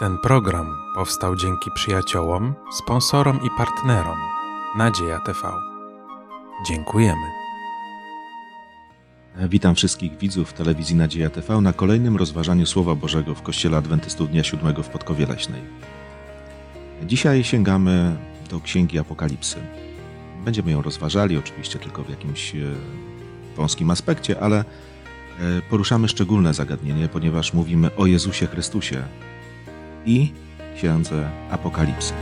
Ten program powstał dzięki przyjaciołom, sponsorom i partnerom Nadzieja TV. Dziękujemy. Witam wszystkich widzów telewizji Nadzieja TV na kolejnym rozważaniu Słowa Bożego w Kościele Adwentystów Dnia Siódmego w Podkowie Leśnej. Dzisiaj sięgamy do Księgi Apokalipsy. Będziemy ją rozważali, oczywiście tylko w jakimś e, wąskim aspekcie, ale e, poruszamy szczególne zagadnienie, ponieważ mówimy o Jezusie Chrystusie i Księdze Apokalipsy.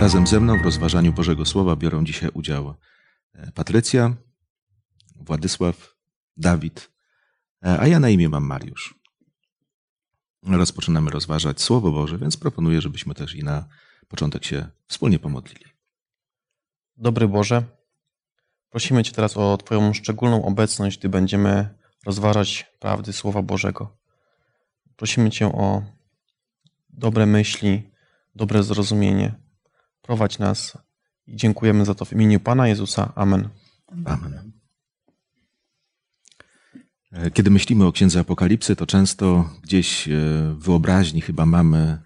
Razem ze mną w rozważaniu Bożego Słowa biorą dzisiaj udział e, Patrycja, Władysław, Dawid, e, a ja na imię mam Mariusz. Rozpoczynamy rozważać Słowo Boże, więc proponuję, żebyśmy też i na początek się wspólnie pomodlili. Dobry Boże, prosimy Cię teraz o Twoją szczególną obecność, gdy będziemy rozważać prawdy Słowa Bożego. Prosimy Cię o dobre myśli, dobre zrozumienie. Prowadź nas i dziękujemy za to w imieniu Pana Jezusa. Amen. Amen. E, Kiedy myślimy o Księdze Apokalipsy, to często gdzieś e, w wyobraźni chyba mamy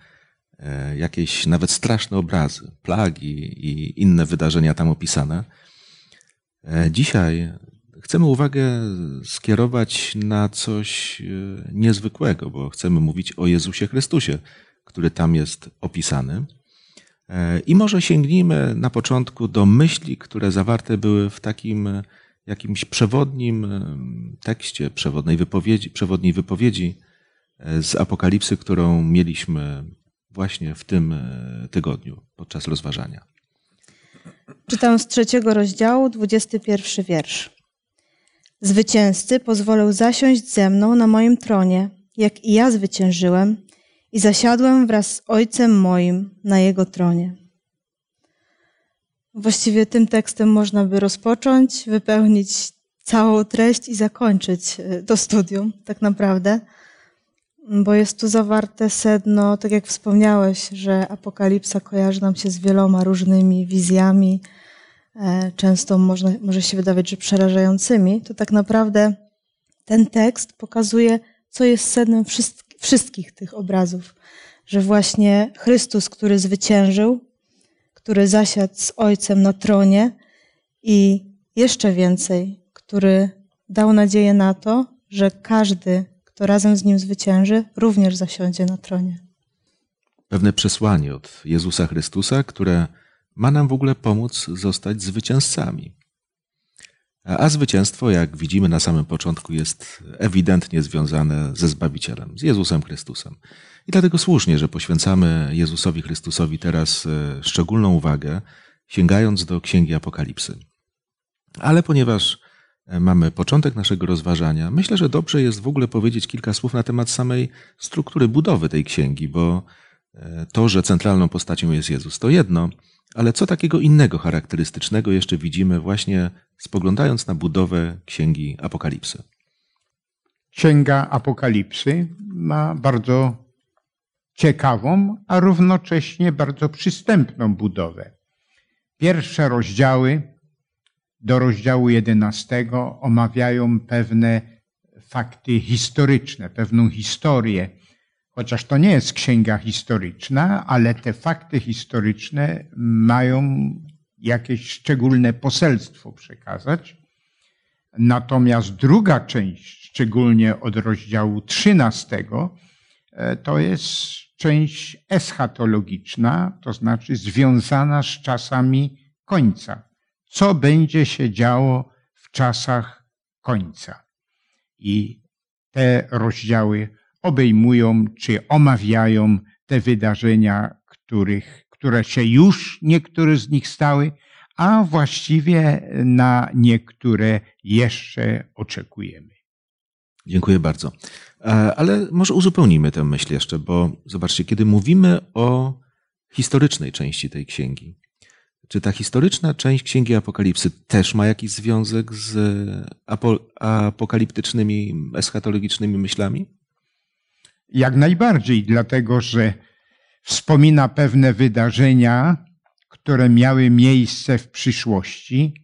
jakieś nawet straszne obrazy, plagi i inne wydarzenia tam opisane. Dzisiaj chcemy uwagę skierować na coś niezwykłego, bo chcemy mówić o Jezusie Chrystusie, który tam jest opisany. I może sięgnijmy na początku do myśli, które zawarte były w takim jakimś przewodnim tekście, przewodnej wypowiedzi, przewodniej wypowiedzi e, z Apokalipsy, którą mieliśmy właśnie w tym e, tygodniu podczas rozważania. Czytam z trzeciego rozdziału, dwudziesty pierwszy wiersz. Zwycięzcy pozwolę zasiąść ze mną na moim tronie, jak i ja zwyciężyłem i zasiadłem wraz z Ojcem moim na Jego tronie. Właściwie tym tekstem można by rozpocząć, wypełnić całą treść i zakończyć e, to studium, tak naprawdę, bo jest tu zawarte sedno, tak jak wspomniałeś, że apokalipsa kojarzy nam się z wieloma różnymi wizjami, e, często można, może się wydawać, że przerażającymi, to tak naprawdę ten tekst pokazuje, co jest sednem wszystkich tych obrazów, że właśnie Chrystus, który zwyciężył, który zasiadł z Ojcem na tronie i jeszcze więcej, który dał nadzieję na to, że każdy, kto razem z nim zwycięży, również zasiądzie na tronie. Pewne przesłanie od Jezusa Chrystusa, które ma nam w ogóle pomóc zostać zwycięzcami. A zwycięstwo, jak widzimy na samym początku, jest ewidentnie związane ze Zbawicielem, z Jezusem Chrystusem. I dlatego słusznie, że poświęcamy Jezusowi Chrystusowi teraz e, szczególną uwagę, sięgając do Księgi Apokalipsy. Ale ponieważ mamy początek naszego rozważania, myślę, że dobrze jest w ogóle powiedzieć kilka słów na temat samej struktury budowy tej księgi, bo e, to, że centralną postacią jest Jezus, to jedno, ale co takiego innego charakterystycznego jeszcze widzimy właśnie spoglądając na budowę Księgi Apokalipsy? Księga Apokalipsy ma bardzo ciekawą, a równocześnie bardzo przystępną budowę. Pierwsze rozdziały do rozdziału jedenastego omawiają pewne fakty historyczne, pewną historię. Chociaż to nie jest księga historyczna, ale te fakty historyczne mają jakieś szczególne poselstwo przekazać. Natomiast druga część, szczególnie od rozdziału trzynastego, e, to jest część eschatologiczna, to znaczy związana z czasami końca. Co będzie się działo w czasach końca? I te rozdziały obejmują czy omawiają te wydarzenia, których, które się już niektóre z nich stały, a właściwie na niektóre jeszcze oczekujemy. Dziękuję bardzo. Ale może uzupełnimy tę myśl jeszcze, bo zobaczcie, kiedy mówimy o historycznej części tej księgi, czy ta historyczna część księgi Apokalipsy też ma jakiś związek z apokaliptycznymi, eschatologicznymi myślami? Jak najbardziej, dlatego że wspomina pewne wydarzenia, które miały miejsce w przyszłości,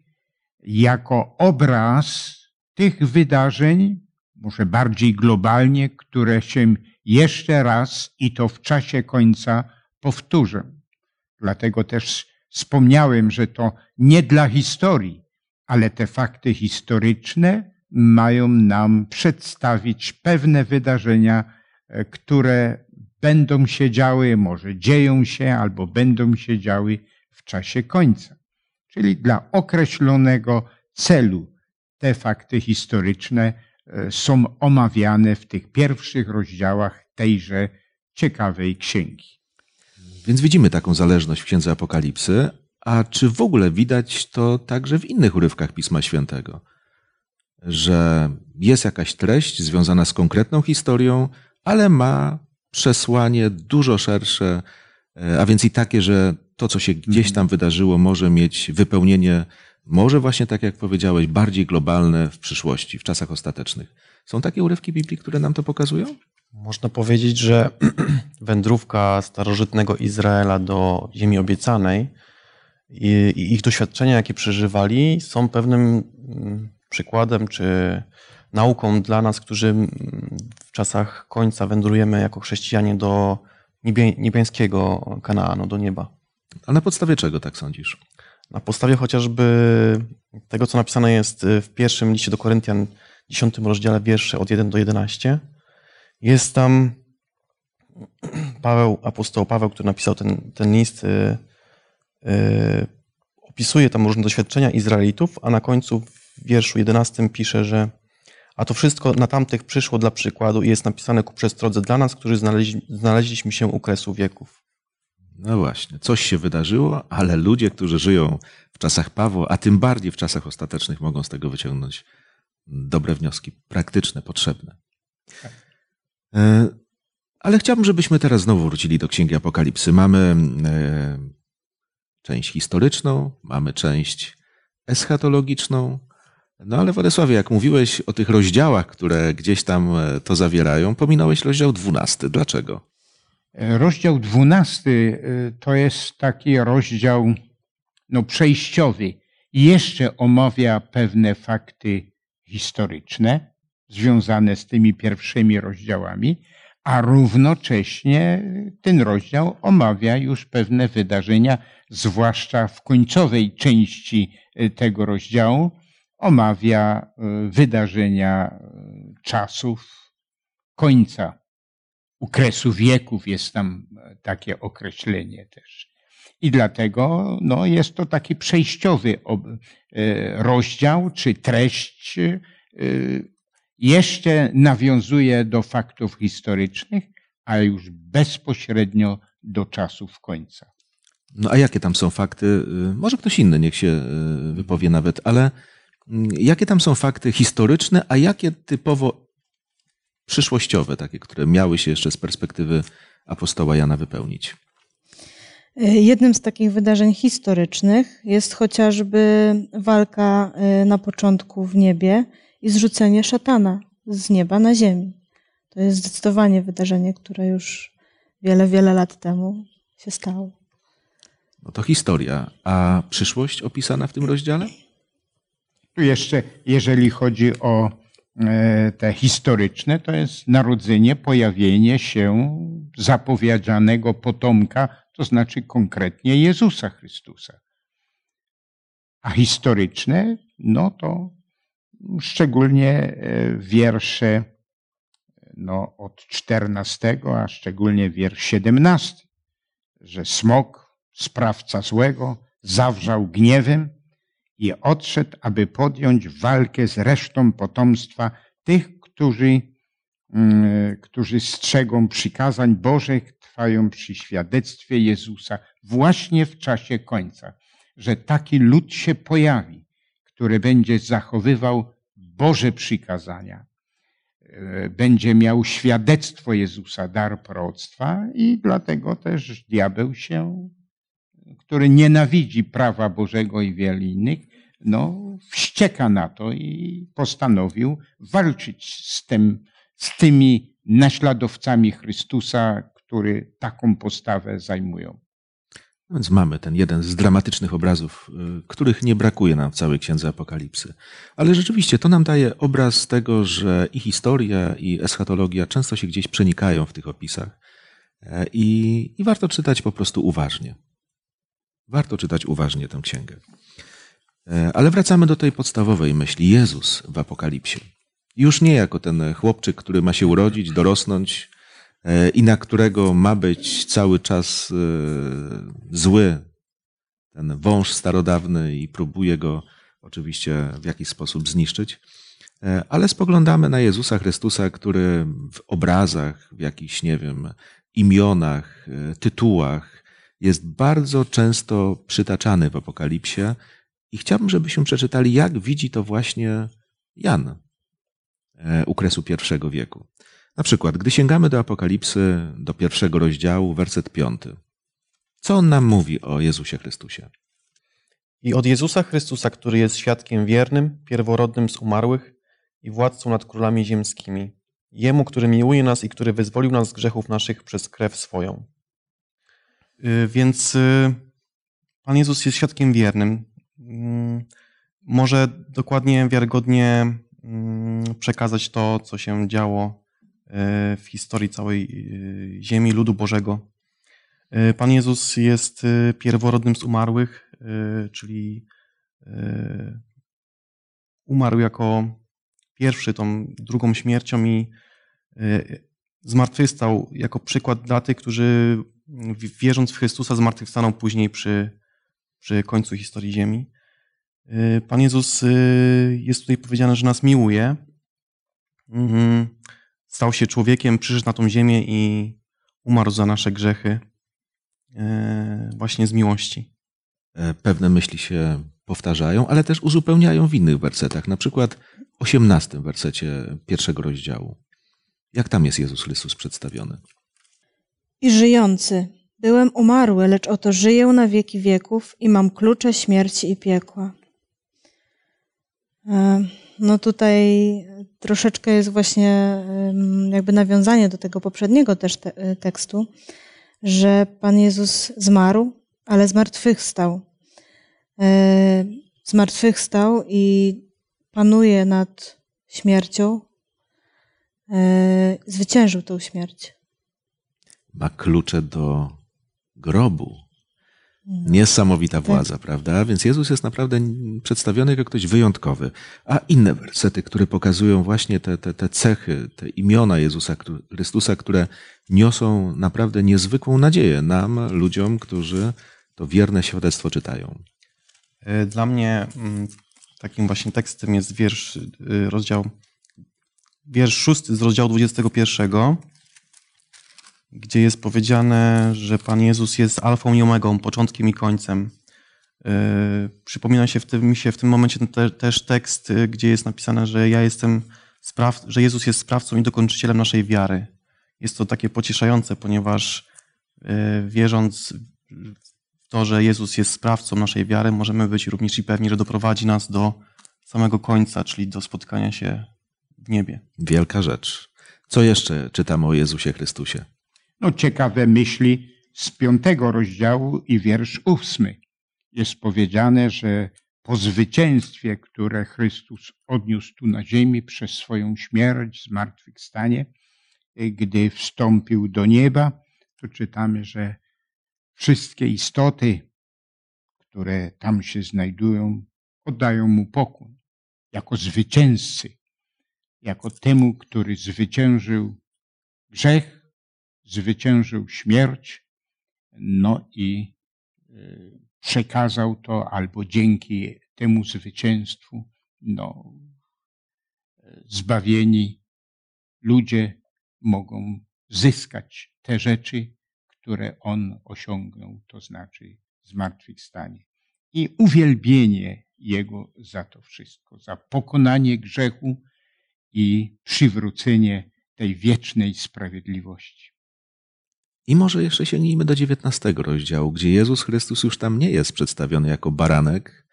jako obraz tych wydarzeń, może bardziej globalnie, które się jeszcze raz i to w czasie końca powtórzą. Dlatego też wspomniałem, że to nie dla historii, ale te fakty historyczne mają nam przedstawić pewne wydarzenia, e, które będą się działy, może dzieją się albo będą się działy w czasie końca. Czyli dla określonego celu te fakty historyczne e, są omawiane w tych pierwszych rozdziałach tejże ciekawej księgi. Więc widzimy taką zależność w Księdze Apokalipsy, a czy w ogóle widać to także w innych urywkach Pisma Świętego? Że jest jakaś treść związana z konkretną historią, ale ma przesłanie dużo szersze, e, a więc i takie, że to, co się gdzieś tam wydarzyło, może mieć wypełnienie, może właśnie tak jak powiedziałeś, bardziej globalne w przyszłości, w czasach ostatecznych. Są takie urywki Biblii, które nam to pokazują? Można powiedzieć, że wędrówka starożytnego Izraela do Ziemi Obiecanej i, i ich doświadczenia, jakie przeżywali, są pewnym mm, przykładem czy nauką dla nas, którzy mm, w czasach końca wędrujemy jako chrześcijanie do niebie, niebiańskiego Kanaanu, do nieba. A na podstawie czego tak sądzisz? Na podstawie chociażby tego, co napisane jest w pierwszym liście do Koryntian, 10 rozdziale wiersze od 1 do 11, jest tam Paweł, apostoł Paweł, który napisał ten, ten list, y, y, opisuje tam różne doświadczenia Izraelitów, a na końcu w wierszu 11 pisze, że a to wszystko na tamtych przyszło dla przykładu i jest napisane ku przestrodze dla nas, którzy znaleźli, znaleźliśmy się u kresu wieków. No właśnie, coś się wydarzyło, ale ludzie, którzy żyją w czasach Pawła, a tym bardziej w czasach ostatecznych, mogą z tego wyciągnąć dobre wnioski, praktyczne, potrzebne. E, Ale chciałbym, żebyśmy teraz znowu wrócili do Księgi Apokalipsy. Mamy e, część historyczną, mamy część eschatologiczną. No ale Władysławie, jak mówiłeś o tych rozdziałach, które gdzieś tam e, to zawierają, pominąłeś rozdział 12. Dlaczego? Rozdział 12 y, to jest taki rozdział no, przejściowy. Jeszcze omawia pewne fakty historyczne związane z tymi pierwszymi rozdziałami, a równocześnie ten rozdział omawia już pewne wydarzenia, zwłaszcza w końcowej części y, tego rozdziału, omawia y, wydarzenia y, czasów końca u kresu wieków jest tam e, takie określenie też. I dlatego no, jest to taki przejściowy e, rozdział czy treść. Jeszcze nawiązuje do faktów historycznych, ale już bezpośrednio do czasów końca. No a jakie tam są fakty? Y, Może ktoś inny niech się y, wypowie nawet, ale mm, jakie tam są fakty historyczne, a jakie typowo przyszłościowe, takie, które miały się jeszcze z perspektywy apostoła Jana wypełnić? Jednym z takich wydarzeń historycznych jest chociażby walka y, na początku w niebie i zrzucenie szatana z nieba na ziemi. To jest zdecydowanie wydarzenie, które już wiele, wiele lat temu się stało. No to historia, a przyszłość opisana w tym rozdziale? Tu jeszcze, jeżeli chodzi o e, te historyczne, to jest narodzenie, pojawienie się zapowiedzianego potomka, to znaczy konkretnie Jezusa Chrystusa. A historyczne, no to szczególnie e, wiersze no, od 14, a szczególnie wiersz 17, że smok, sprawca złego, zawrzał gniewem i odszedł, aby podjąć walkę z resztą potomstwa tych, którzy, mm, którzy strzegą przykazań Bożych, trwają przy świadectwie Jezusa właśnie w czasie końca, że taki lud się pojawi, który będzie zachowywał Boże przykazania, e, będzie miał świadectwo Jezusa, dar proroctwa i dlatego też diabeł się, który nienawidzi prawa Bożego i wielu innych, no, wścieka na to i postanowił walczyć z, tym, z tymi naśladowcami Chrystusa, którzy taką postawę zajmują. Więc mamy ten jeden z dramatycznych obrazów, y, których nie brakuje nam w całej księdze Apokalipsy. Ale rzeczywiście to nam daje obraz tego, że i historia, i eschatologia często się gdzieś przenikają w tych opisach. E, I, I warto czytać po prostu uważnie. Warto czytać uważnie tę księgę. E, Ale wracamy do tej podstawowej myśli. Jezus w Apokalipsie. Już nie jako ten chłopczyk, który ma się urodzić, dorosnąć i na którego ma być cały czas e, zły ten wąż starodawny i próbuje go oczywiście w jakiś sposób zniszczyć. E, Ale spoglądamy na Jezusa Chrystusa, który w obrazach, w jakichś, nie wiem, imionach, e, tytułach jest bardzo często przytaczany w Apokalipsie i chciałbym, żebyśmy przeczytali, jak widzi to właśnie Jan e, u kresu pierwszego wieku. Na przykład, gdy sięgamy do Apokalipsy, do pierwszego rozdziału, werset piąty. Co on nam mówi o Jezusie Chrystusie? I od Jezusa Chrystusa, który jest świadkiem wiernym, pierworodnym z umarłych i władcą nad królami ziemskimi. Jemu, który miłuje nas i który wyzwolił nas z grzechów naszych przez krew swoją. Y, Więc y, Pan Jezus jest świadkiem wiernym. Mm, Może dokładnie, wiarygodnie mm, przekazać to, co się działo w historii całej y, ziemi, ludu Bożego. Y, Pan Jezus jest pierworodnym z umarłych, czyli umarł jako pierwszy tą drugą śmiercią i zmartwychwstał jako przykład dla tych, którzy wierząc w Chrystusa zmartwychwstaną później przy, przy końcu historii ziemi. Pan Jezus jest tutaj powiedziane, że nas miłuje. Mhm. Stał się człowiekiem, przyszedł na tą ziemię i umarł za nasze grzechy y, właśnie z miłości. E, Pewne myśli się powtarzają, ale też uzupełniają w innych wersetach. Na przykład w 18 wersecie pierwszego rozdziału. Jak tam jest Jezus Chrystus przedstawiony? I żyjący. Byłem umarły, lecz oto żyję na wieki wieków i mam klucze śmierci i piekła. E, No tutaj troszeczkę jest właśnie jakby nawiązanie do tego poprzedniego też te, e, tekstu, że Pan Jezus zmarł, ale zmartwychwstał. E, Zmartwychwstał i panuje nad śmiercią. E, Zwyciężył tą śmierć. Ma klucze do grobu. Niesamowita władza, prawda? Więc Jezus jest naprawdę przedstawiony jako ktoś wyjątkowy. A inne wersety, które pokazują właśnie te, te, te cechy, te imiona Jezusa Chrystusa, które niosą naprawdę niezwykłą nadzieję nam, ludziom, którzy to wierne świadectwo czytają. Y, Dla mnie mm, takim właśnie tekstem jest wiersz, y, rozdział, wiersz szósty z rozdziału 21, gdzie jest powiedziane, że Pan Jezus jest alfą i omegą, początkiem i końcem. Y, Przypomina się w tym, mi się w tym momencie te, też tekst, y, gdzie jest napisane, że ja jestem spraw, że Jezus jest sprawcą i dokończycielem naszej wiary. Jest to takie pocieszające, ponieważ y, wierząc w to, że Jezus jest sprawcą naszej wiary, możemy być również i pewni, że doprowadzi nas do samego końca, czyli do spotkania się w niebie. Wielka rzecz. Co jeszcze czytamy o Jezusie Chrystusie? No, ciekawe myśli z piątego rozdziału i wiersz ósmy. Jest powiedziane, że po zwycięstwie, które Chrystus odniósł tu na ziemi przez swoją śmierć, zmartwychwstanie, gdy wstąpił do nieba, to czytamy, że wszystkie istoty, które tam się znajdują, oddają mu pokłon jako zwycięzcy, jako temu, który zwyciężył grzech, zwyciężył śmierć, no i y, przekazał to, albo dzięki temu zwycięstwu, no, zbawieni ludzie mogą zyskać te rzeczy, które on osiągnął, to znaczy zmartwychwstanie. I uwielbienie Jego za to wszystko, za pokonanie grzechu i przywrócenie tej wiecznej sprawiedliwości. I może jeszcze sięgnijmy do 19 rozdziału, gdzie Jezus Chrystus już tam nie jest przedstawiony jako baranek,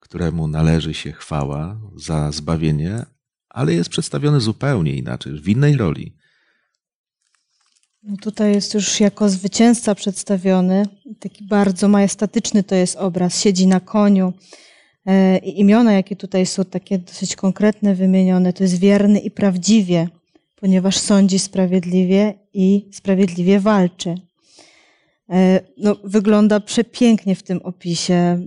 któremu należy się chwała za zbawienie, ale jest przedstawiony zupełnie inaczej, w innej roli. No tutaj jest już jako zwycięzca przedstawiony. Taki bardzo majestatyczny to jest obraz. Siedzi na koniu. E, I imiona, jakie tutaj są takie dosyć konkretne wymienione, to jest wierny i prawdziwie, ponieważ sądzi sprawiedliwie i sprawiedliwie walczy. E, no, wygląda przepięknie w tym opisie,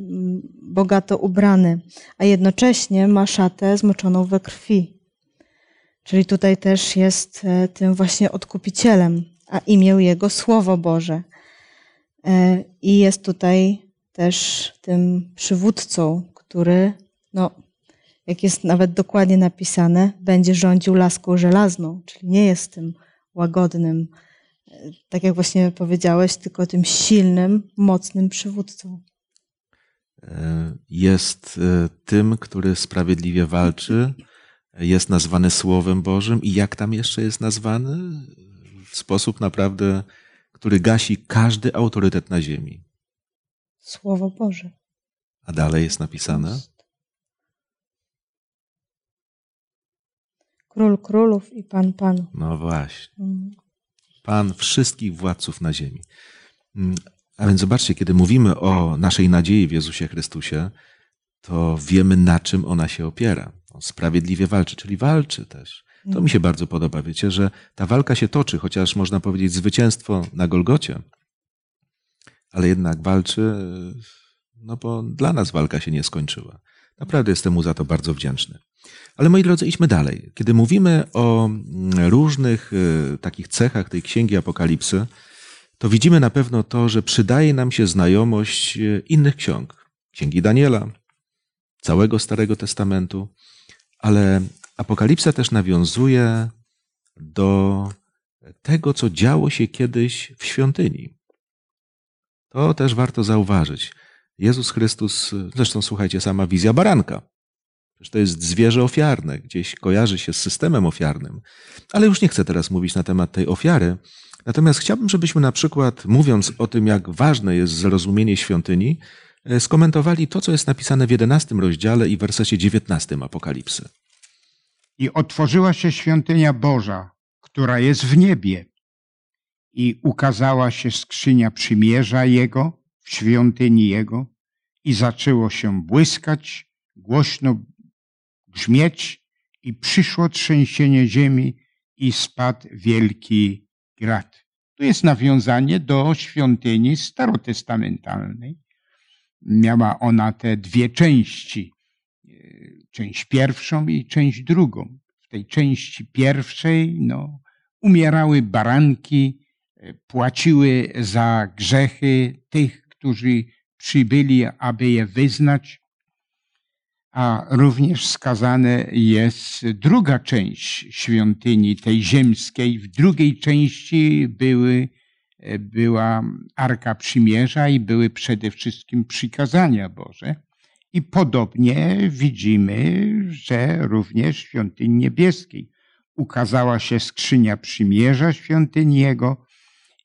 bogato ubrany, a jednocześnie ma szatę zmoczoną we krwi. Czyli tutaj też jest e, tym właśnie odkupicielem, a imię jego Słowo Boże. E, I jest tutaj też tym przywódcą, który, no, jak jest nawet dokładnie napisane, będzie rządził laską żelazną, czyli nie jest tym łagodnym, tak jak właśnie powiedziałeś, tylko tym silnym, mocnym przywódcą. E, jest e, tym, który sprawiedliwie walczy, jest nazwany Słowem Bożym i jak tam jeszcze jest nazwany? W sposób naprawdę, który gasi każdy autorytet na ziemi. Słowo Boże. A dalej jest napisane? Król królów i Pan panów. No właśnie. Mm. Pan wszystkich władców na ziemi. Mm, A więc zobaczcie, kiedy mówimy o naszej nadziei w Jezusie Chrystusie, to wiemy, na czym ona się opiera. On sprawiedliwie walczy, czyli walczy też. To mi się bardzo podoba, wiecie, że ta walka się toczy, chociaż można powiedzieć zwycięstwo na Golgocie, ale jednak walczy, no bo dla nas walka się nie skończyła. Naprawdę jestem mu za to bardzo wdzięczny. Ale moi drodzy, idźmy dalej. Kiedy mówimy o mm, różnych y, takich cechach tej księgi Apokalipsy, to widzimy na pewno to, że przydaje nam się znajomość y, innych ksiąg. Księgi Daniela, całego Starego Testamentu, ale Apokalipsa też nawiązuje do tego, co działo się kiedyś w świątyni. To też warto zauważyć. Jezus Chrystus, zresztą słuchajcie, sama wizja baranka. Przecież to jest zwierzę ofiarne, gdzieś kojarzy się z systemem ofiarnym. Ale już nie chcę teraz mówić na temat tej ofiary. Natomiast chciałbym, żebyśmy na przykład, mówiąc o tym, jak ważne jest zrozumienie świątyni, e, skomentowali to, co jest napisane w 11 rozdziale i wersecie 19 Apokalipsy. I otworzyła się świątynia Boża, która jest w niebie. I ukazała się skrzynia przymierza Jego w świątyni Jego i zaczęło się błyskać, głośno grzmieć i przyszło trzęsienie ziemi i spadł wielki grad. Tu jest nawiązanie do świątyni starotestamentalnej. Miała ona te dwie części część pierwszą i część drugą. W tej części pierwszej no, umierały baranki, e, płaciły za grzechy tych, którzy przybyli, aby je wyznać. A również skazane jest druga część świątyni, tej ziemskiej. W drugiej części były, była Arka Przymierza i były przede wszystkim przykazania Boże. I podobnie widzimy, że również w świątyni niebieskiej ukazała się skrzynia przymierza świątyni Jego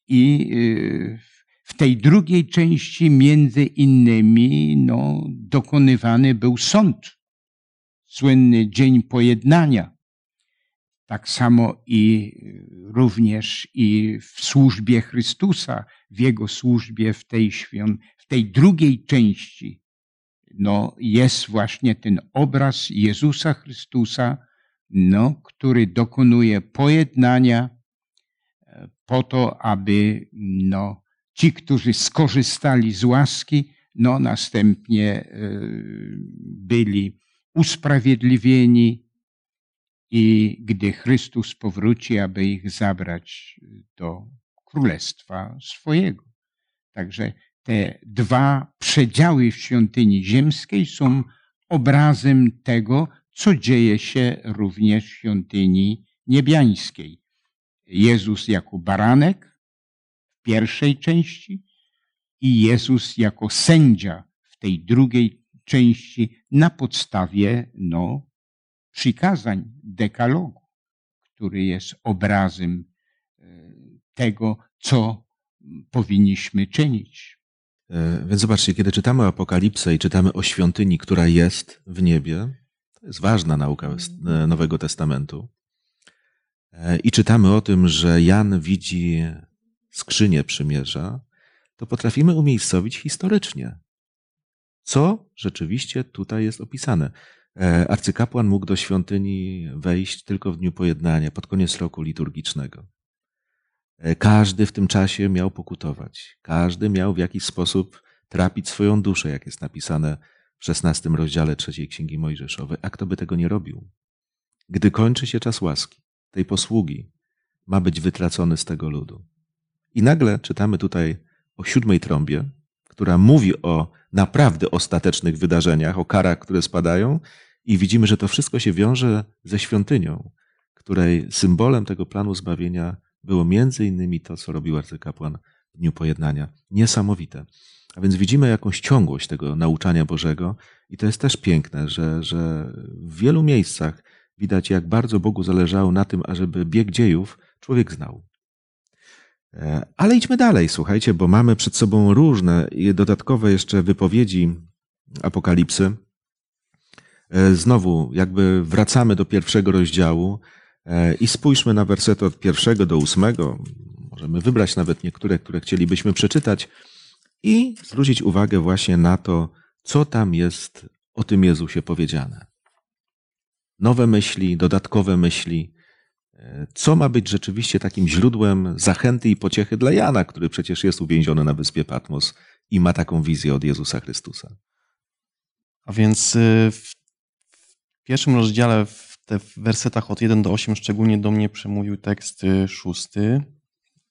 i y, w tej drugiej części między innymi no, dokonywany był sąd, słynny dzień pojednania. Tak samo i y, również i w służbie Chrystusa, w Jego służbie w tej, świąt, w tej drugiej części no, jest właśnie ten obraz Jezusa Chrystusa, no, który dokonuje pojednania e, po to, aby no, ci, którzy skorzystali z łaski, no, następnie e, byli usprawiedliwieni i gdy Chrystus powróci, aby ich zabrać do królestwa swojego. Także te dwa przedziały w świątyni ziemskiej są obrazem tego, co dzieje się również w świątyni niebiańskiej. Jezus jako baranek pierwszej części i Jezus jako sędzia w tej drugiej części na podstawie no, przykazań dekalogu, który jest obrazem e, tego, co powinniśmy czynić. E, Więc zobaczcie, kiedy czytamy Apokalipsę i czytamy o świątyni, która jest w niebie, to jest ważna nauka e, Nowego Testamentu. I czytamy o tym, że Jan widzi skrzynię przymierza, to potrafimy umiejscowić historycznie, co rzeczywiście tutaj jest opisane. E, arcykapłan mógł do świątyni wejść tylko w dniu pojednania, pod koniec roku liturgicznego. E, każdy w tym czasie miał pokutować. Każdy miał w jakiś sposób trapić swoją duszę, jak jest napisane w szesnastym rozdziale trzeciej Księgi Mojżeszowej. A kto by tego nie robił? Gdy kończy się czas łaski, tej posługi, ma być wytracony z tego ludu. I nagle czytamy tutaj o siódmej trąbie, która mówi o naprawdę ostatecznych wydarzeniach, o karach, które spadają, i widzimy, że to wszystko się wiąże ze świątynią, której symbolem tego planu zbawienia było między innymi to, co robił arcykapłan w Dniu Pojednania. Niesamowite. A więc widzimy jakąś ciągłość tego nauczania Bożego i to jest też piękne, że, że w wielu miejscach widać, jak bardzo Bogu zależało na tym, ażeby bieg dziejów człowiek znał. E, ale idźmy dalej, słuchajcie, bo mamy przed sobą różne dodatkowe jeszcze wypowiedzi Apokalipsy. E, znowu, jakby wracamy do pierwszego rozdziału e, i spójrzmy na wersety od pierwszego do ósmego. Możemy wybrać nawet niektóre, które chcielibyśmy przeczytać i zwrócić uwagę właśnie na to, co tam jest o tym Jezusie powiedziane. Nowe myśli, dodatkowe myśli, co ma być rzeczywiście takim źródłem zachęty i pociechy dla Jana, który przecież jest uwięziony na wyspie Patmos i ma taką wizję od Jezusa Chrystusa. A więc y, w pierwszym rozdziale, w te wersetach od 1 do 8 szczególnie do mnie przemówił tekst y, szósty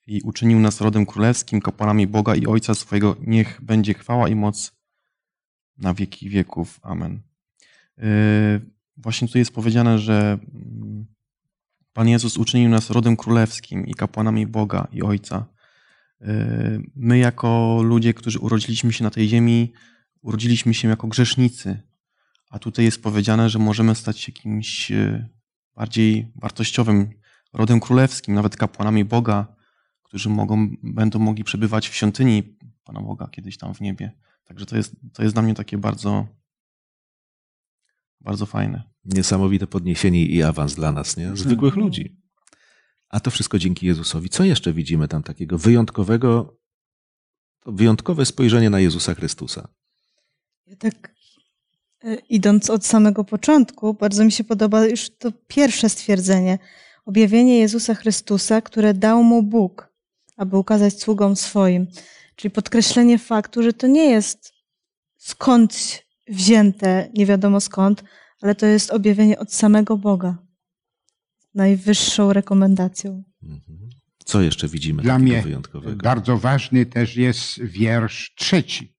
i uczynił nas rodem królewskim, kapłanami Boga i Ojca swojego. Niech będzie chwała i moc na wieki wieków. Amen. Y, właśnie tu jest powiedziane, że mm, Pan Jezus uczynił nas rodem królewskim i kapłanami Boga i Ojca. Y, my, jako ludzie, którzy urodziliśmy się na tej ziemi, urodziliśmy się jako grzesznicy, a tutaj jest powiedziane, że możemy stać się kimś y, bardziej wartościowym, rodem królewskim, nawet kapłanami Boga, którzy mogą, będą mogli przebywać w świątyni Pana Boga kiedyś tam w niebie. Także to jest, to jest dla mnie takie bardzo, bardzo fajne niesamowite podniesienie i awans dla nas, nie? zwykłych mhm. ludzi. A to wszystko dzięki Jezusowi. Co jeszcze widzimy tam takiego wyjątkowego, to wyjątkowe spojrzenie na Jezusa Chrystusa? Ja tak e, idąc od samego początku, bardzo mi się podoba już to pierwsze stwierdzenie. Objawienie Jezusa Chrystusa, które dał mu Bóg, aby ukazać sługom swoim. Czyli podkreślenie faktu, że to nie jest skądś wzięte, nie wiadomo skąd, ale to jest objawienie od samego Boga. Najwyższą rekomendacją. Mhm. Co jeszcze widzimy Dla mnie wyjątkowego? Bardzo ważny też jest wiersz trzeci,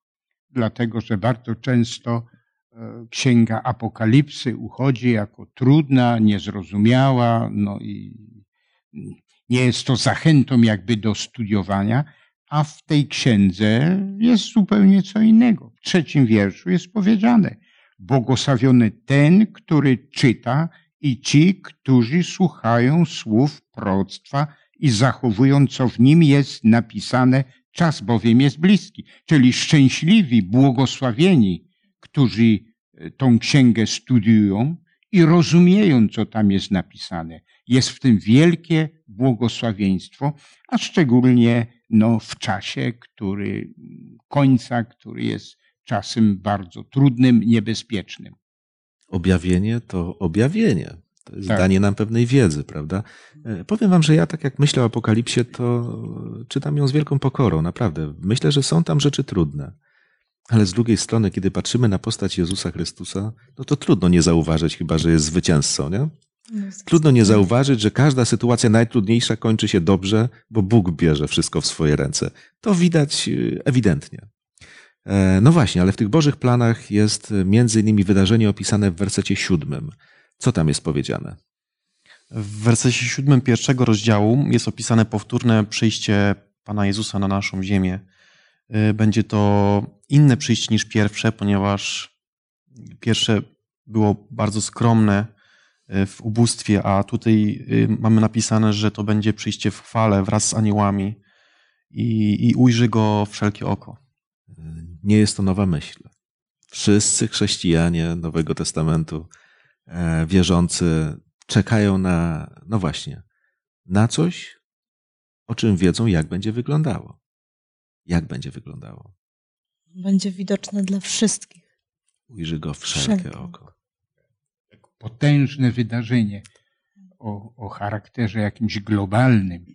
dlatego że bardzo często e, Księga Apokalipsy uchodzi jako trudna, niezrozumiała, no i nie jest to zachętą jakby do studiowania, a w tej księdze jest zupełnie co innego. W trzecim wierszu jest powiedziane, Błogosławiony ten, który czyta i ci, którzy słuchają słów proroctwa i zachowują, co w nim jest napisane, czas bowiem jest bliski. Czyli szczęśliwi, błogosławieni, którzy e, tą księgę studiują i rozumieją, co tam jest napisane. Jest w tym wielkie błogosławieństwo, a szczególnie no, w czasie, który końca, który jest czasem bardzo trudnym, niebezpiecznym. Objawienie to objawienie. To jest tak. danie nam pewnej wiedzy, prawda? E, powiem wam, że ja tak jak myślę o Apokalipsie, to czytam ją z wielką pokorą, naprawdę. Myślę, że są tam rzeczy trudne. Ale z drugiej strony, kiedy patrzymy na postać Jezusa Chrystusa, no to trudno nie zauważyć, chyba że jest zwycięzcą, nie? No, trudno nie zauważyć, że każda sytuacja najtrudniejsza kończy się dobrze, bo Bóg bierze wszystko w swoje ręce. To widać e, ewidentnie. E, no właśnie, ale w tych Bożych planach jest między innymi wydarzenie opisane w wersecie siódmym. Co tam jest powiedziane? W wersecie siódmym pierwszego rozdziału jest opisane powtórne przyjście Pana Jezusa na naszą ziemię. E, będzie to inne przyjście niż pierwsze, ponieważ pierwsze było bardzo skromne w ubóstwie, a tutaj mamy napisane, że to będzie przyjście w chwale wraz z aniołami i, i ujrzy go wszelkie oko nie jest to nowa myśl. Wszyscy chrześcijanie Nowego Testamentu, e, wierzący, czekają na, no właśnie, na coś, o czym wiedzą, jak będzie wyglądało. Jak będzie wyglądało? Będzie widoczne dla wszystkich. Ujrzy go wszelkie Wszelkie. oko. Potężne wydarzenie o, o charakterze jakimś globalnym.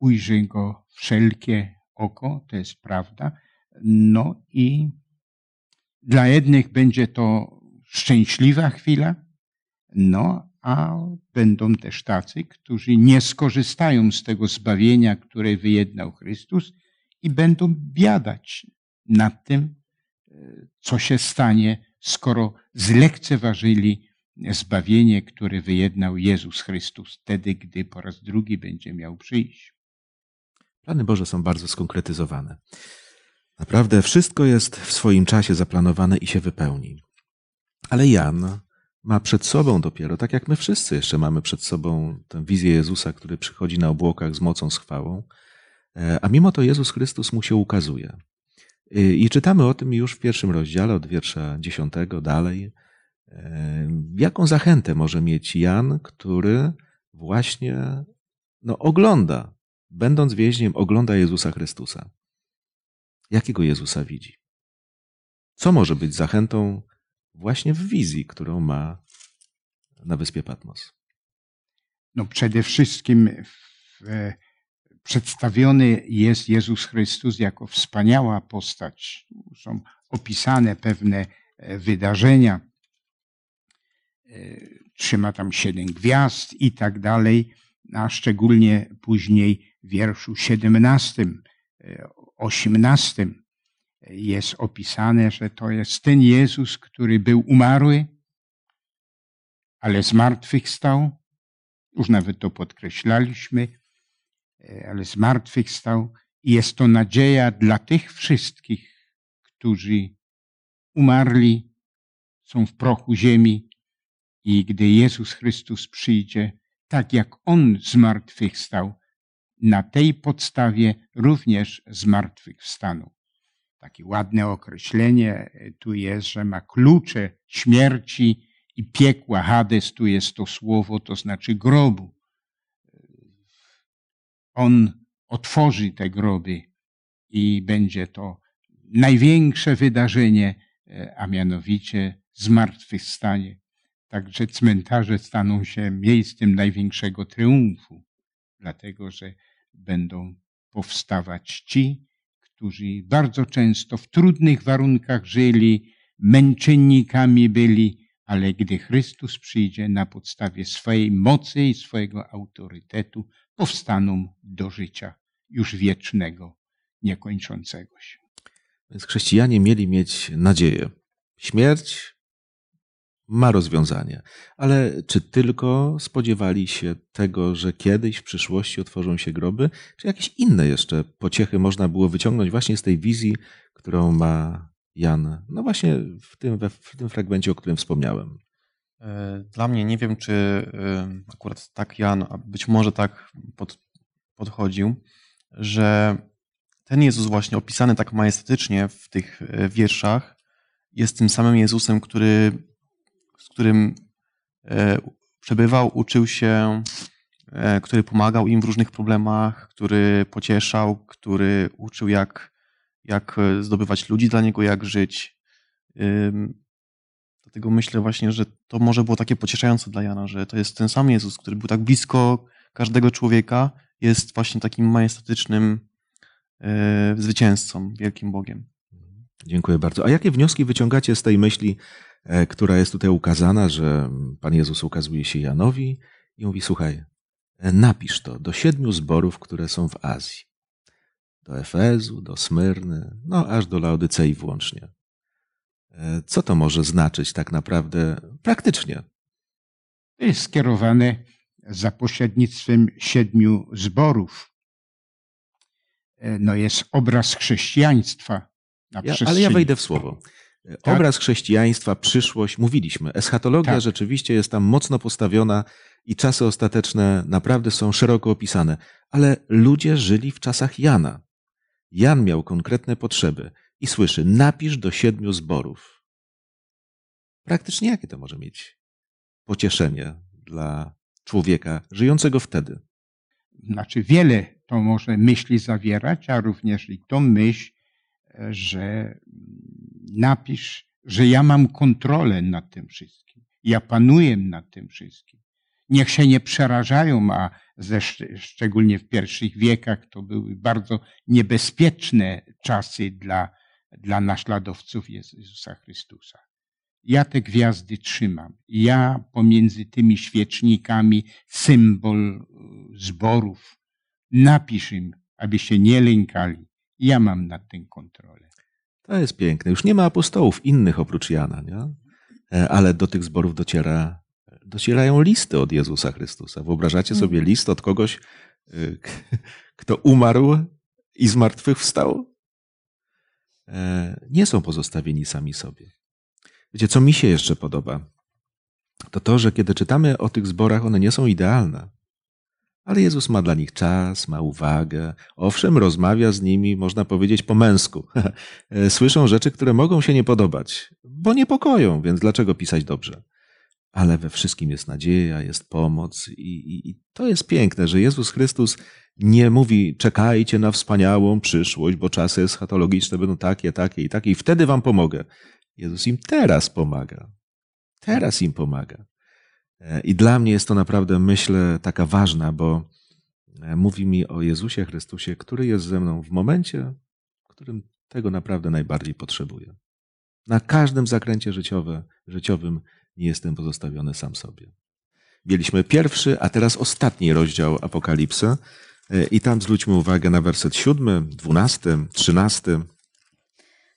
Ujrzy go wszelkie oko, to jest prawda. No i dla jednych będzie to szczęśliwa chwila, no a będą też tacy, którzy nie skorzystają z tego zbawienia, które wyjednał Chrystus i będą biadać nad tym, e, co się stanie, skoro zlekceważyli zbawienie, które wyjednał Jezus Chrystus wtedy, gdy po raz drugi będzie miał przyjść. Plany Boże są bardzo skonkretyzowane. Naprawdę wszystko jest w swoim czasie zaplanowane i się wypełni. Ale Jan ma przed sobą dopiero, tak jak my wszyscy jeszcze mamy przed sobą tę wizję Jezusa, który przychodzi na obłokach z mocą, z chwałą, E, a mimo to Jezus Chrystus mu się ukazuje. E, I czytamy o tym już w pierwszym rozdziale, od wiersza dziesiątego dalej. E, Jaką zachętę może mieć Jan, który właśnie no, ogląda, będąc więźniem, ogląda Jezusa Chrystusa? Jakiego Jezusa widzi? Co może być zachętą właśnie w wizji, którą ma na wyspie Patmos? No przede wszystkim w, e, przedstawiony jest Jezus Chrystus jako wspaniała postać. Są opisane pewne e, wydarzenia. E, Trzyma tam siedem gwiazd i tak dalej, a szczególnie później w wierszu 17, e, 18 jest opisane, że to jest ten Jezus, który był umarły, ale zmartwychwstał. Już nawet to podkreślaliśmy, e, ale zmartwychwstał. I jest to nadzieja dla tych wszystkich, którzy umarli, są w prochu ziemi i gdy Jezus Chrystus przyjdzie, tak jak On zmartwychwstał, na tej podstawie również zmartwychwstaną. Takie ładne określenie tu jest, że ma klucze śmierci i piekła. Hades tu jest to słowo, to znaczy grobu. On otworzy te groby i będzie to największe wydarzenie, a mianowicie zmartwychwstanie. Także cmentarze staną się miejscem największego triumfu, dlatego że będą powstawać ci, którzy bardzo często w trudnych warunkach żyli, męczennikami byli, ale gdy Chrystus przyjdzie na podstawie swojej mocy i swojego autorytetu, powstaną do życia już wiecznego, niekończącego się. Więc chrześcijanie mieli mieć nadzieję. Śmierć ma rozwiązanie, ale czy tylko spodziewali się tego, że kiedyś w przyszłości otworzą się groby, czy jakieś inne jeszcze pociechy można było wyciągnąć właśnie z tej wizji, którą ma Jan? No właśnie w tym, w tym fragmencie, o którym wspomniałem. E, Dla mnie nie wiem, czy e, akurat tak Jan, a być może tak pod, podchodził, że ten Jezus właśnie opisany tak majestatycznie w tych e, wierszach jest tym samym Jezusem, który, z którym e, przebywał, uczył się, e, który pomagał im w różnych problemach, który pocieszał, który uczył jak, jak e, zdobywać ludzi dla niego, jak żyć. Dlatego myślę właśnie, że to może było takie pocieszające dla Jana, że to jest ten sam Jezus, który był tak blisko każdego człowieka, jest właśnie takim majestatycznym zwycięzcą, wielkim Bogiem. Dziękuję bardzo. A jakie wnioski wyciągacie z tej myśli, która jest tutaj ukazana, że Pan Jezus ukazuje się Janowi i mówi: Słuchaj, e, napisz to do siedmiu zborów, które są w Azji. Do Efezu, do Smyrny, no aż do Laodycei włącznie. E, Co to może znaczyć tak naprawdę praktycznie? To jest skierowane za pośrednictwem siedmiu zborów. E, No jest obraz chrześcijaństwa na Ja, ale ja wejdę w słowo. E, Tak. Obraz chrześcijaństwa, przyszłość, mówiliśmy. Eschatologia Tak. rzeczywiście jest tam mocno postawiona i czasy ostateczne naprawdę są szeroko opisane. Ale ludzie żyli w czasach Jana. Jan miał konkretne potrzeby i słyszy: napisz do siedmiu zborów. Praktycznie jakie to może mieć pocieszenie dla człowieka żyjącego wtedy? Znaczy wiele to może myśli zawierać, a również i tą myśl, że napisz, że ja mam kontrolę nad tym wszystkim. Ja panuję nad tym wszystkim. Niech się nie przerażają, a ze, szczególnie w pierwszych wiekach to były bardzo niebezpieczne czasy dla, dla naśladowców Jezusa Chrystusa. Ja te gwiazdy trzymam. Ja pomiędzy tymi świecznikami symbol zborów. Napisz im, aby się nie lękali. Ja mam nad tym kontrolę. To jest piękne. Już nie ma apostołów innych oprócz Jana, nie? E, ale do tych zborów dociera, docierają listy od Jezusa Chrystusa. Wyobrażacie mm. sobie list od kogoś, y, kto umarł i zmartwychwstał? E, nie są pozostawieni sami sobie. Wiecie, co mi się jeszcze podoba? To to, że kiedy czytamy o tych zborach, one nie są idealne. Ale Jezus ma dla nich czas, ma uwagę. Owszem, rozmawia z nimi, można powiedzieć, po męsku. Słyszą rzeczy, które mogą się nie podobać, bo niepokoją, więc dlaczego pisać dobrze? Ale we wszystkim jest nadzieja, jest pomoc i, i, i to jest piękne, że Jezus Chrystus nie mówi czekajcie na wspaniałą przyszłość, bo czasy eschatologiczne będą takie, takie i takie i wtedy wam pomogę. Jezus im teraz pomaga. Teraz im pomaga. I dla mnie jest to naprawdę, myślę, taka ważna, bo e, mówi mi o Jezusie Chrystusie, który jest ze mną w momencie, w którym tego naprawdę najbardziej potrzebuję. Na każdym zakręcie życiowe, życiowym nie jestem pozostawiony sam sobie. Mieliśmy pierwszy, a teraz ostatni rozdział Apokalipsy e, i tam zwróćmy uwagę na werset siódmy, dwunasty, trzynasty.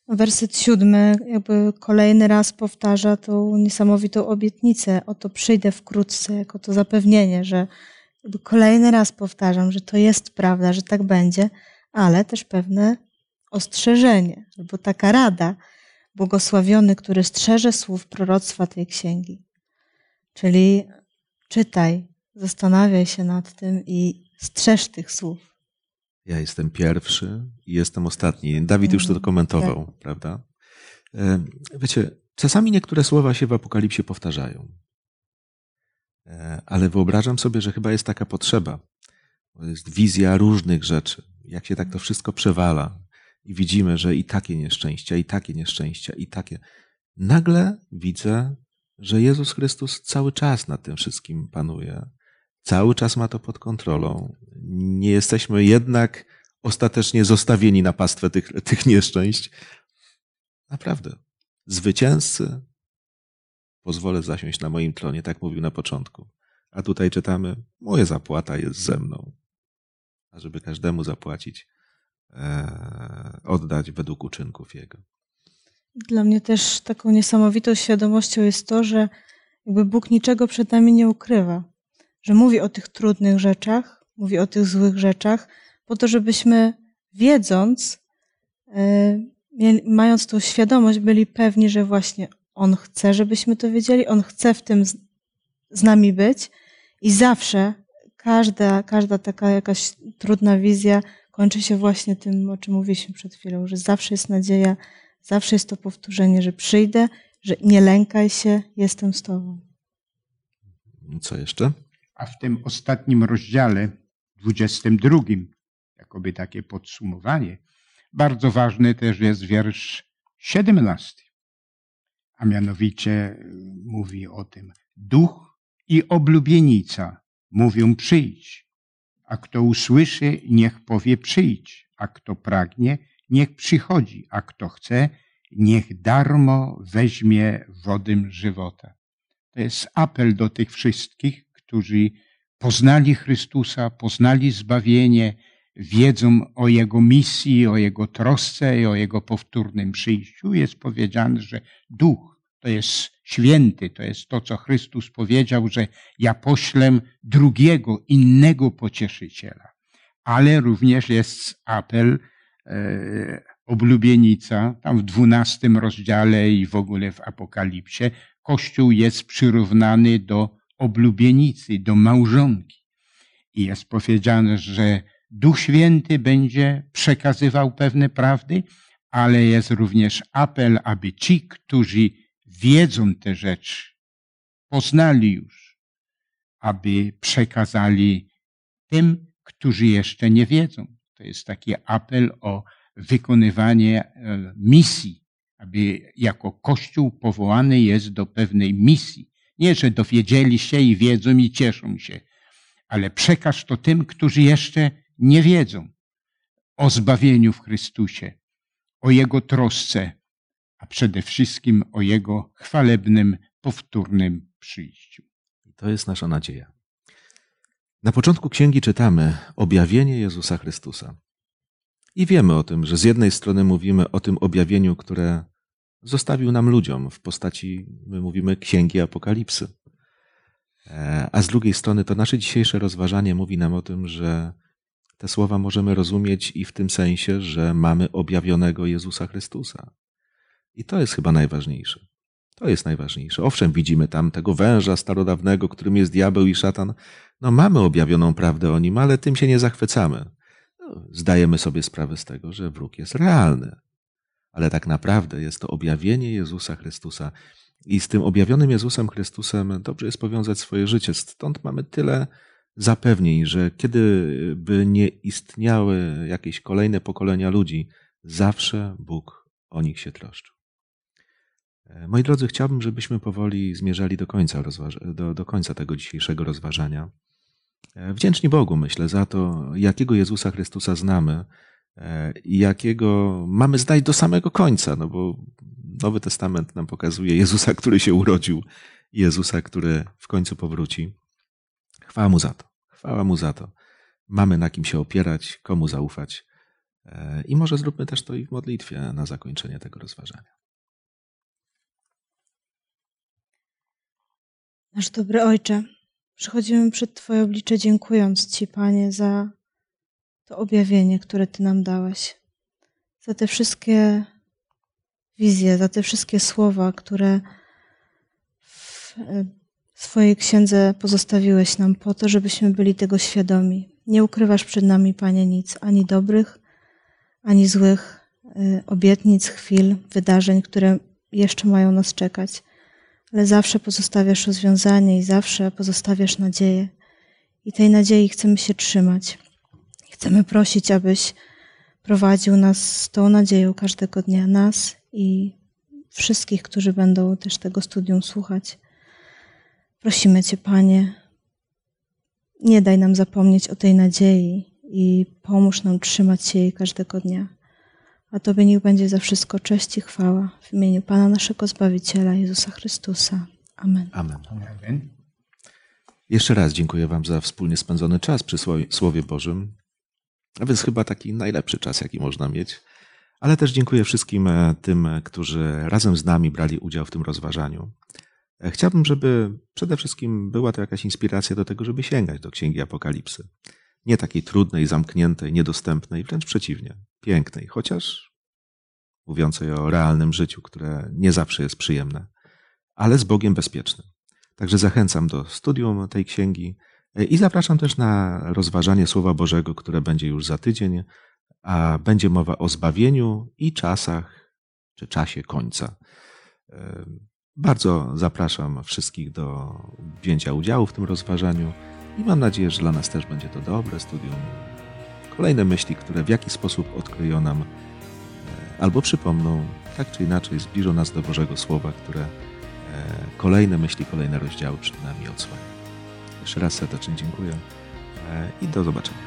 Werset siódmy jakby kolejny raz powtarza tą niesamowitą obietnicę. Oto przyjdę wkrótce, jako to zapewnienie, że kolejny raz powtarzam, że to jest prawda, że tak będzie, ale też pewne ostrzeżenie, albo taka rada. Błogosławiony, który strzeże słów proroctwa tej księgi. Czyli czytaj, zastanawiaj się nad tym i strzeż tych słów. Ja jestem pierwszy i jestem ostatni. Dawid już to mhm. komentował, tak. prawda? E, wiecie, czasami niektóre słowa się w Apokalipsie powtarzają. E, ale wyobrażam sobie, że chyba jest taka potrzeba. Jest wizja różnych rzeczy. Jak się tak to wszystko przewala i widzimy, że i takie nieszczęścia, i takie nieszczęścia, i takie. Nagle widzę, że Jezus Chrystus cały czas nad tym wszystkim panuje cały czas ma to pod kontrolą. Nie jesteśmy jednak ostatecznie zostawieni na pastwę tych, tych nieszczęść. Naprawdę. Zwycięzcy pozwolę zasiąść na moim tronie, tak mówił na początku. A tutaj czytamy, moja zapłata jest ze mną. A żeby każdemu zapłacić, e, oddać według uczynków Jego. Dla mnie też taką niesamowitą świadomością jest to, że jakby Bóg niczego przed nami nie ukrywa że mówi o tych trudnych rzeczach, mówi o tych złych rzeczach, po to, żebyśmy wiedząc, e, mając tą świadomość, byli pewni, że właśnie On chce, żebyśmy to wiedzieli, On chce w tym z nami być i zawsze każda, każda taka jakaś trudna wizja kończy się właśnie tym, o czym mówiliśmy przed chwilą, że zawsze jest nadzieja, zawsze jest to powtórzenie, że przyjdę, że nie lękaj się, jestem z Tobą. Co jeszcze? A w tym ostatnim rozdziale, 22, jakoby takie podsumowanie, bardzo ważny też jest wiersz 17, a mianowicie y, mówi o tym, duch i oblubienica mówią przyjdź, a kto usłyszy, niech powie przyjdź, a kto pragnie, niech przychodzi, a kto chce, niech darmo weźmie wodę żywota. To jest apel do tych wszystkich, którzy poznali Chrystusa, poznali zbawienie, wiedzą o Jego misji, o Jego trosce i o Jego powtórnym przyjściu. Jest powiedziane, że Duch to jest święty, to jest to, co Chrystus powiedział, że ja poślę drugiego, innego pocieszyciela. Ale również jest apel e, oblubienica, tam w dwunastym rozdziale i w ogóle w Apokalipsie, Kościół jest przyrównany do oblubienicy, do małżonki. I jest powiedziane, że Duch Święty będzie przekazywał pewne prawdy, ale jest również apel, aby ci, którzy wiedzą te rzeczy, poznali już, aby przekazali tym, którzy jeszcze nie wiedzą. To jest taki apel o wykonywanie e, misji, aby jako Kościół powołany jest do pewnej misji. Nie, że dowiedzieli się i wiedzą i cieszą się, ale przekaż to tym, którzy jeszcze nie wiedzą o zbawieniu w Chrystusie, o Jego trosce, a przede wszystkim o Jego chwalebnym, powtórnym przyjściu. To jest nasza nadzieja. Na początku księgi czytamy objawienie Jezusa Chrystusa. I wiemy o tym, że z jednej strony mówimy o tym objawieniu, które zostawił nam ludziom w postaci, my mówimy, księgi Apokalipsy. E, a z drugiej strony to nasze dzisiejsze rozważanie mówi nam o tym, że te słowa możemy rozumieć i w tym sensie, że mamy objawionego Jezusa Chrystusa. I to jest chyba najważniejsze. To jest najważniejsze. Owszem, widzimy tam tego węża starodawnego, którym jest diabeł i szatan. No, mamy objawioną prawdę o nim, ale tym się nie zachwycamy. No, zdajemy sobie sprawę z tego, że wróg jest realny. Ale tak naprawdę jest to objawienie Jezusa Chrystusa. I z tym objawionym Jezusem Chrystusem dobrze jest powiązać swoje życie. Stąd mamy tyle zapewnień, że kiedy by nie istniały jakieś kolejne pokolenia ludzi, zawsze Bóg o nich się troszczył. E, moi drodzy, chciałbym, żebyśmy powoli zmierzali do końca, do, do końca tego dzisiejszego rozważania. E, wdzięczni Bogu, myślę, za to, jakiego Jezusa Chrystusa znamy i jakiego mamy znać do samego końca, no bo Nowy Testament nam pokazuje Jezusa, który się urodził, Jezusa, który w końcu powróci. Chwała Mu za to. Chwała Mu za to. Mamy na kim się opierać, komu zaufać. I może zróbmy też to i w modlitwie na zakończenie tego rozważania. Nasz dobry Ojcze, przychodzimy przed Twoje oblicze, dziękując Ci, Panie, za to objawienie, które Ty nam dałeś, za te wszystkie wizje, za te wszystkie słowa, które w swojej księdze pozostawiłeś nam po to, żebyśmy byli tego świadomi. Nie ukrywasz przed nami, Panie, nic, ani dobrych, ani złych y, obietnic, chwil, wydarzeń, które jeszcze mają nas czekać ale zawsze pozostawiasz rozwiązanie i zawsze pozostawiasz nadzieję. I tej nadziei chcemy się trzymać. Chcemy prosić, abyś prowadził nas z tą nadzieją każdego dnia, nas i wszystkich, którzy będą też tego studium słuchać. Prosimy Cię, Panie, nie daj nam zapomnieć o tej nadziei i pomóż nam trzymać się jej każdego dnia. A Tobie niech będzie za wszystko cześć i chwała w imieniu Pana naszego Zbawiciela Jezusa Chrystusa. Amen. Amen. Amen. Jeszcze raz dziękuję Wam za wspólnie spędzony czas przy Słowie Bożym. A więc chyba taki najlepszy czas, jaki można mieć. Ale też dziękuję wszystkim e, tym, którzy razem z nami brali udział w tym rozważaniu. E, chciałbym, żeby przede wszystkim była to jakaś inspiracja do tego, żeby sięgać do Księgi Apokalipsy. Nie takiej trudnej, zamkniętej, niedostępnej, wręcz przeciwnie, pięknej, chociaż mówiącej o realnym życiu, które nie zawsze jest przyjemne, ale z Bogiem bezpiecznym. Także zachęcam do studium tej księgi i zapraszam też na rozważanie Słowa Bożego, które będzie już za tydzień, a będzie mowa o zbawieniu i czasach, czy czasie końca. E, bardzo zapraszam wszystkich do wzięcia udziału w tym rozważaniu i mam nadzieję, że dla nas też będzie to dobre studium. Kolejne myśli, które w jakiś sposób odkryją nam e, albo przypomną, tak czy inaczej zbliżą nas do Bożego Słowa, które e, kolejne myśli, kolejne rozdziały przed nami odsłania. Jeszcze raz serdecznie dziękuję e, i do zobaczenia.